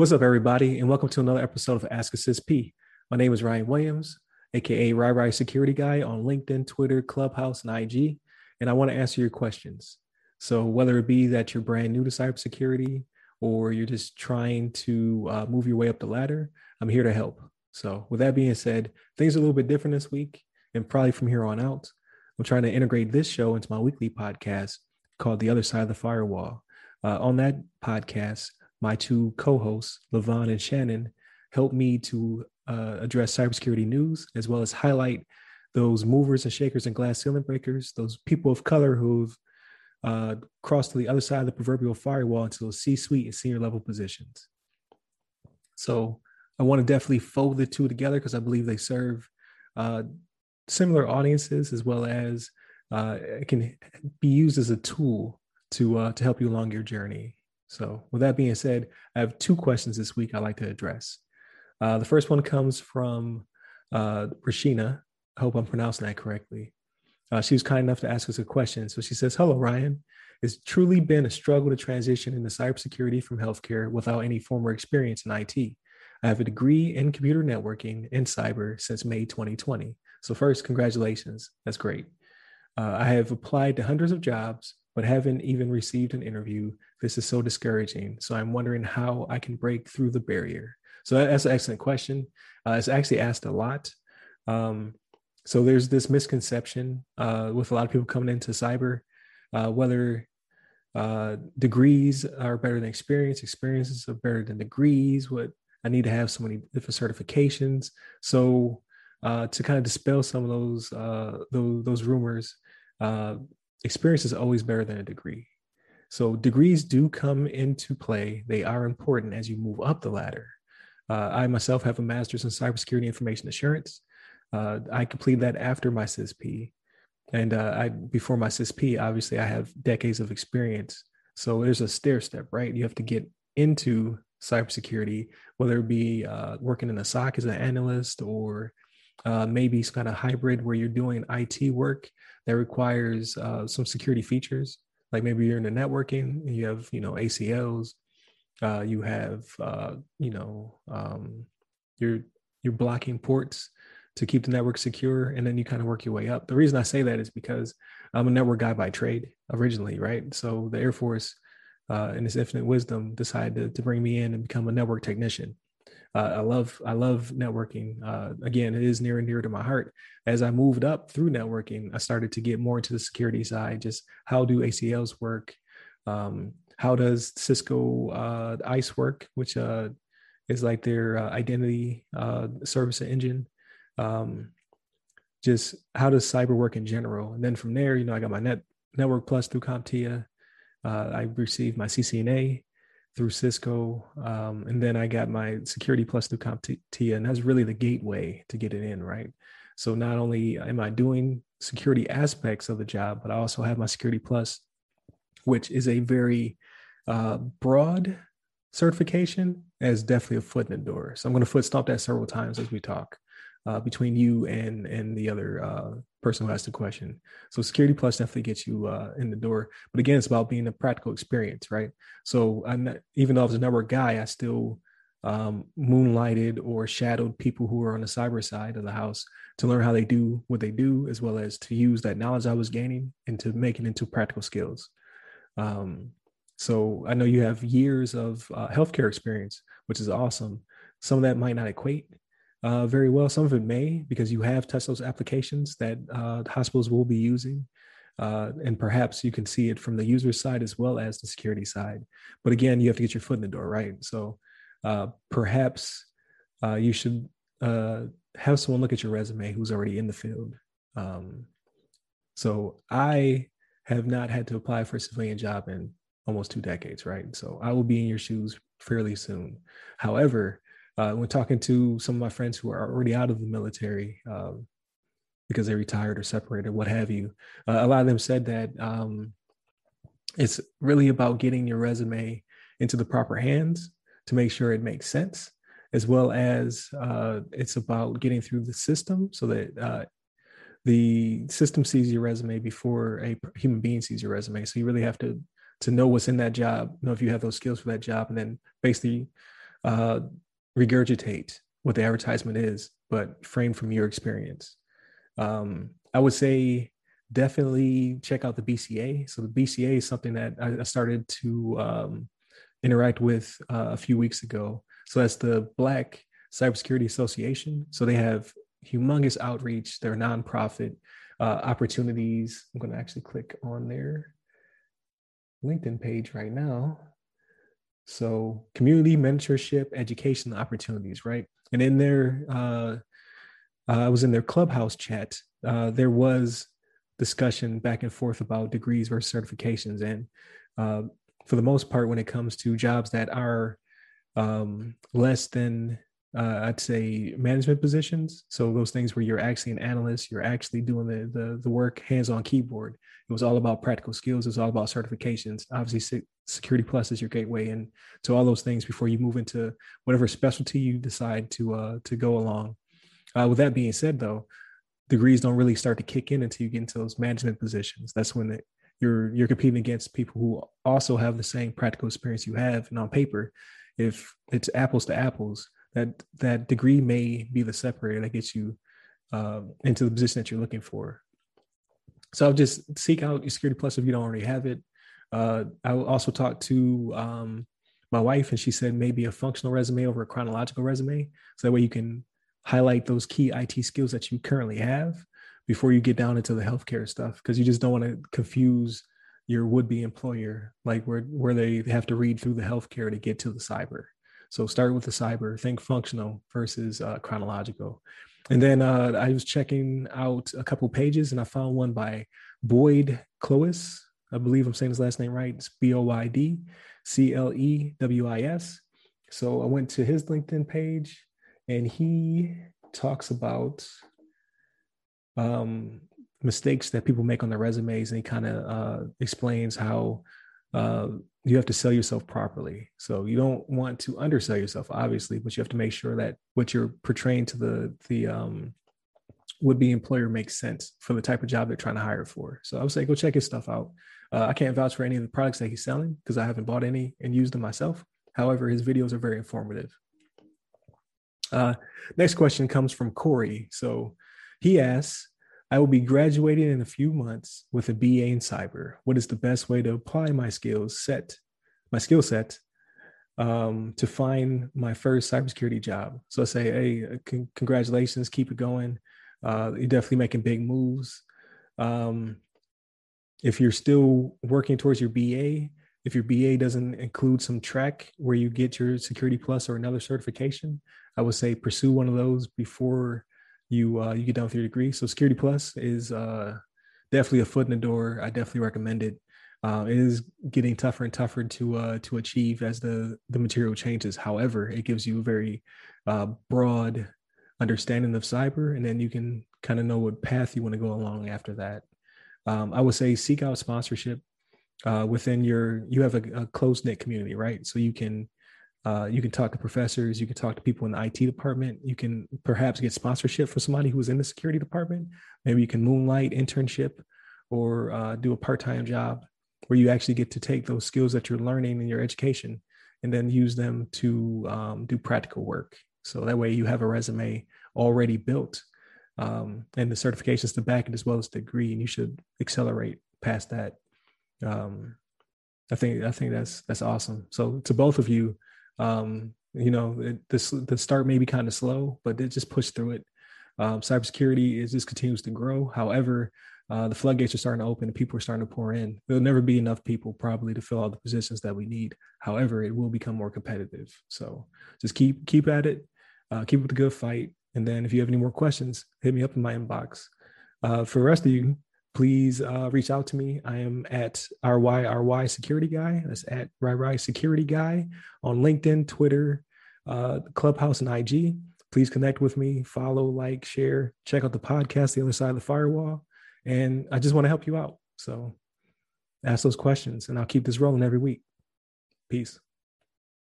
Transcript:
What's up, everybody, and welcome to another episode of Ask A CISSP. My name is Ryan Williams, aka RyRy Security Guy on LinkedIn, Twitter, Clubhouse, and IG. And I want to answer your questions. So, whether it be that you're brand new to cybersecurity or you're just trying to uh, move your way up the ladder, I'm here to help. So, with that being said, things are a little bit different this week, and probably from here on out. I'm trying to integrate this show into my weekly podcast called The Other Side of the Firewall. Uh, on that podcast, my two co-hosts, Levon and Shannon, helped me to uh, address cybersecurity news as well as highlight those movers and shakers and glass ceiling breakers, those people of color who've uh, crossed to the other side of the proverbial firewall into those C-suite and senior level positions. So I want to definitely fold the two together because I believe they serve uh, similar audiences as well as uh, it can be used as a tool to uh, to help you along your journey so, with that being said, I have two questions this week I'd like to address. Uh, the first one comes from uh, Rashina. I hope I'm pronouncing that correctly. Uh, she was kind enough to ask us a question. So she says, Hello, Ryan. It's truly been a struggle to transition into cybersecurity from healthcare without any former experience in IT. I have a degree in computer networking and cyber since May 2020. So, first, congratulations. That's great. Uh, I have applied to hundreds of jobs, but haven't even received an interview. This is so discouraging. So I'm wondering how I can break through the barrier. So that's an excellent question. Uh, it's actually asked a lot. Um, so there's this misconception uh, with a lot of people coming into cyber, uh, whether uh, degrees are better than experience, experiences are better than degrees. What I need to have so many different certifications. So uh, to kind of dispel some of those uh, those, those rumors, experience is always better than a degree. So degrees do come into play. They are important as you move up the ladder. Uh, I myself have a master's in cybersecurity information assurance. Uh, I completed that after my CISSP. And uh, I before my CISSP, obviously I have decades of experience. So there's a stair step, right? You have to get into cybersecurity, whether it be uh, working in a SOC as an analyst or uh, maybe some kind of hybrid where you're doing IT work that requires uh, some security features. Like maybe you're in the networking, you have you know ACLs, uh, you have uh, you know um, you're you're blocking ports to keep the network secure, and then you kind of work your way up. The reason I say that is because I'm a network guy by trade originally, right? So the Air Force, uh, in its infinite wisdom, decided to, to bring me in and become a network technician uh, I love I love networking. Uh, again, it is near and dear to my heart. As I moved up through networking, I started to get more into the security side. Just how do ACLs work? Um, how does Cisco uh, ISE work, which uh, is like their uh, identity uh, service engine? Um, just how does cyber work in general? And then from there, you know, I got my net network plus through CompTIA. I received my CCNA through Cisco. Um, and then I got my Security Plus through CompTIA, and that's really the gateway to get it in, right? So not only am I doing security aspects of the job, but I also have my Security Plus, which is a very uh, broad certification as definitely a foot in the door. So I'm going to foot stomp that several times as we talk uh, between you and and the other uh, person who asked the question. So Security Plus definitely gets you uh, in the door. But again, it's about being a practical experience, right? So I'm not, even though I was a network guy, I still um, moonlighted or shadowed people who were on the cyber side of the house to learn how they do what they do, as well as to use that knowledge I was gaining and to make it into practical skills. Um, so I know you have years of uh, healthcare experience, which is awesome. Some of that might not equate uh, very well. Some of it may because you have touched those applications that uh, hospitals will be using. Uh, and perhaps you can see it from the user side as well as the security side. But again, you have to get your foot in the door, right? So uh, perhaps uh, you should uh, have someone look at your resume who's already in the field. Um, so I have not had to apply for a civilian job in almost two decades, right? So I will be in your shoes fairly soon. However, uh, when talking to some of my friends who are already out of the military um, because they retired or separated, what have you, uh, a lot of them said that um, it's really about getting your resume into the proper hands to make sure it makes sense, as well as uh, it's about getting through the system so that uh, the system sees your resume before a human being sees your resume. So you really have to to know what's in that job, know if you have those skills for that job, and then basically uh, regurgitate what the advertisement is, but framed from your experience. Um, I would say definitely check out the BCA. So the BCA is something that I, started to um, interact with uh, a few weeks ago. So that's the Black Cybersecurity Association. So they have humongous outreach. They're nonprofit uh, opportunities. I'm going to actually click on their LinkedIn page right now. So community mentorship, education opportunities, right? And in their, uh, uh, I was in their clubhouse chat. Uh, there was discussion back and forth about degrees versus certifications, and uh, for the most part, when it comes to jobs that are um, less than uh, I'd say management positions. So those things where you're actually an analyst, you're actually doing the the, the work hands on keyboard. It was all about practical skills. It's all about certifications. Obviously, Security Plus is your gateway and to all those things before you move into whatever specialty you decide to uh, to go along. Uh, with that being said, though, degrees don't really start to kick in until you get into those management positions. That's when you're you're competing against people who also have the same practical experience you have. And on paper, if it's apples to apples, that that degree may be the separator that gets you uh, into the position that you're looking for. So I'll just seek out your Security Plus if you don't already have it. Uh, I also talked to um, my wife, and she said maybe a functional resume over a chronological resume, so that way you can highlight those key IT skills that you currently have before you get down into the healthcare stuff, because you just don't want to confuse your would-be employer, like where where they have to read through the healthcare to get to the cyber. So start with the cyber, think functional versus uh, chronological. And then uh, I was checking out a couple pages and I found one by Boyd Clewis. I believe I'm saying his last name right. It's B O Y D C L E W I S. So I went to his LinkedIn page and he talks about um, mistakes that people make on their resumes and he kind of uh, explains how uh, you have to sell yourself properly. So you don't want to undersell yourself, obviously, but you have to make sure that what you're portraying to the the um, would-be employer makes sense for the type of job they're trying to hire for. So I would say go check his stuff out. Uh, I can't vouch for any of the products that he's selling because I haven't bought any and used them myself. However, his videos are very informative. Uh, next question comes from Corey. So he asks, I will be graduating in a few months with a BA in cyber. What is the best way to apply my skills set, my skill set, um, to find my first cybersecurity job? So I say, hey, uh, con- congratulations, keep it going. Uh, you're definitely making big moves. Um, if you're still working towards your BA, if your BA doesn't include some track where you get your Security Plus or another certification, I would say pursue one of those before you uh, you get done with your degree. So Security Plus is uh, definitely a foot in the door. I definitely recommend it. Uh, it is getting tougher and tougher to uh, to achieve as the the material changes. However, it gives you a very uh, broad understanding of cyber, and then you can kind of know what path you want to go along after that. Um, I would say seek out sponsorship uh, within your. You have a, a close knit community, right? So you can uh, you can talk to professors. You can talk to people in the IT department. You can perhaps get sponsorship for somebody who's in the security department. Maybe you can moonlight internship or uh, do a part-time job where you actually get to take those skills that you're learning in your education and then use them to um, do practical work. So that way you have a resume already built um, and the certifications to back it as well as the degree, and you should accelerate past that. Um, I think I think that's that's awesome. So to both of you, um, you know, it, the start may be kind of slow, but just push through it. Um, cybersecurity is just continues to grow. However, uh, the floodgates are starting to open and people are starting to pour in. There'll never be enough people probably to fill all the positions that we need. However, it will become more competitive. So just keep keep at it, uh, keep up the good fight. And then if you have any more questions, hit me up in my inbox. Uh, for the rest of you, please uh, reach out to me. I am at RYRY Security Guy. That's at RYRY Security Guy on LinkedIn, Twitter, uh, Clubhouse, and IG. Please connect with me, follow, like, share, check out the podcast, The Other Side of the Firewall. And I just want to help you out. So ask those questions, and I'll keep this rolling every week. Peace.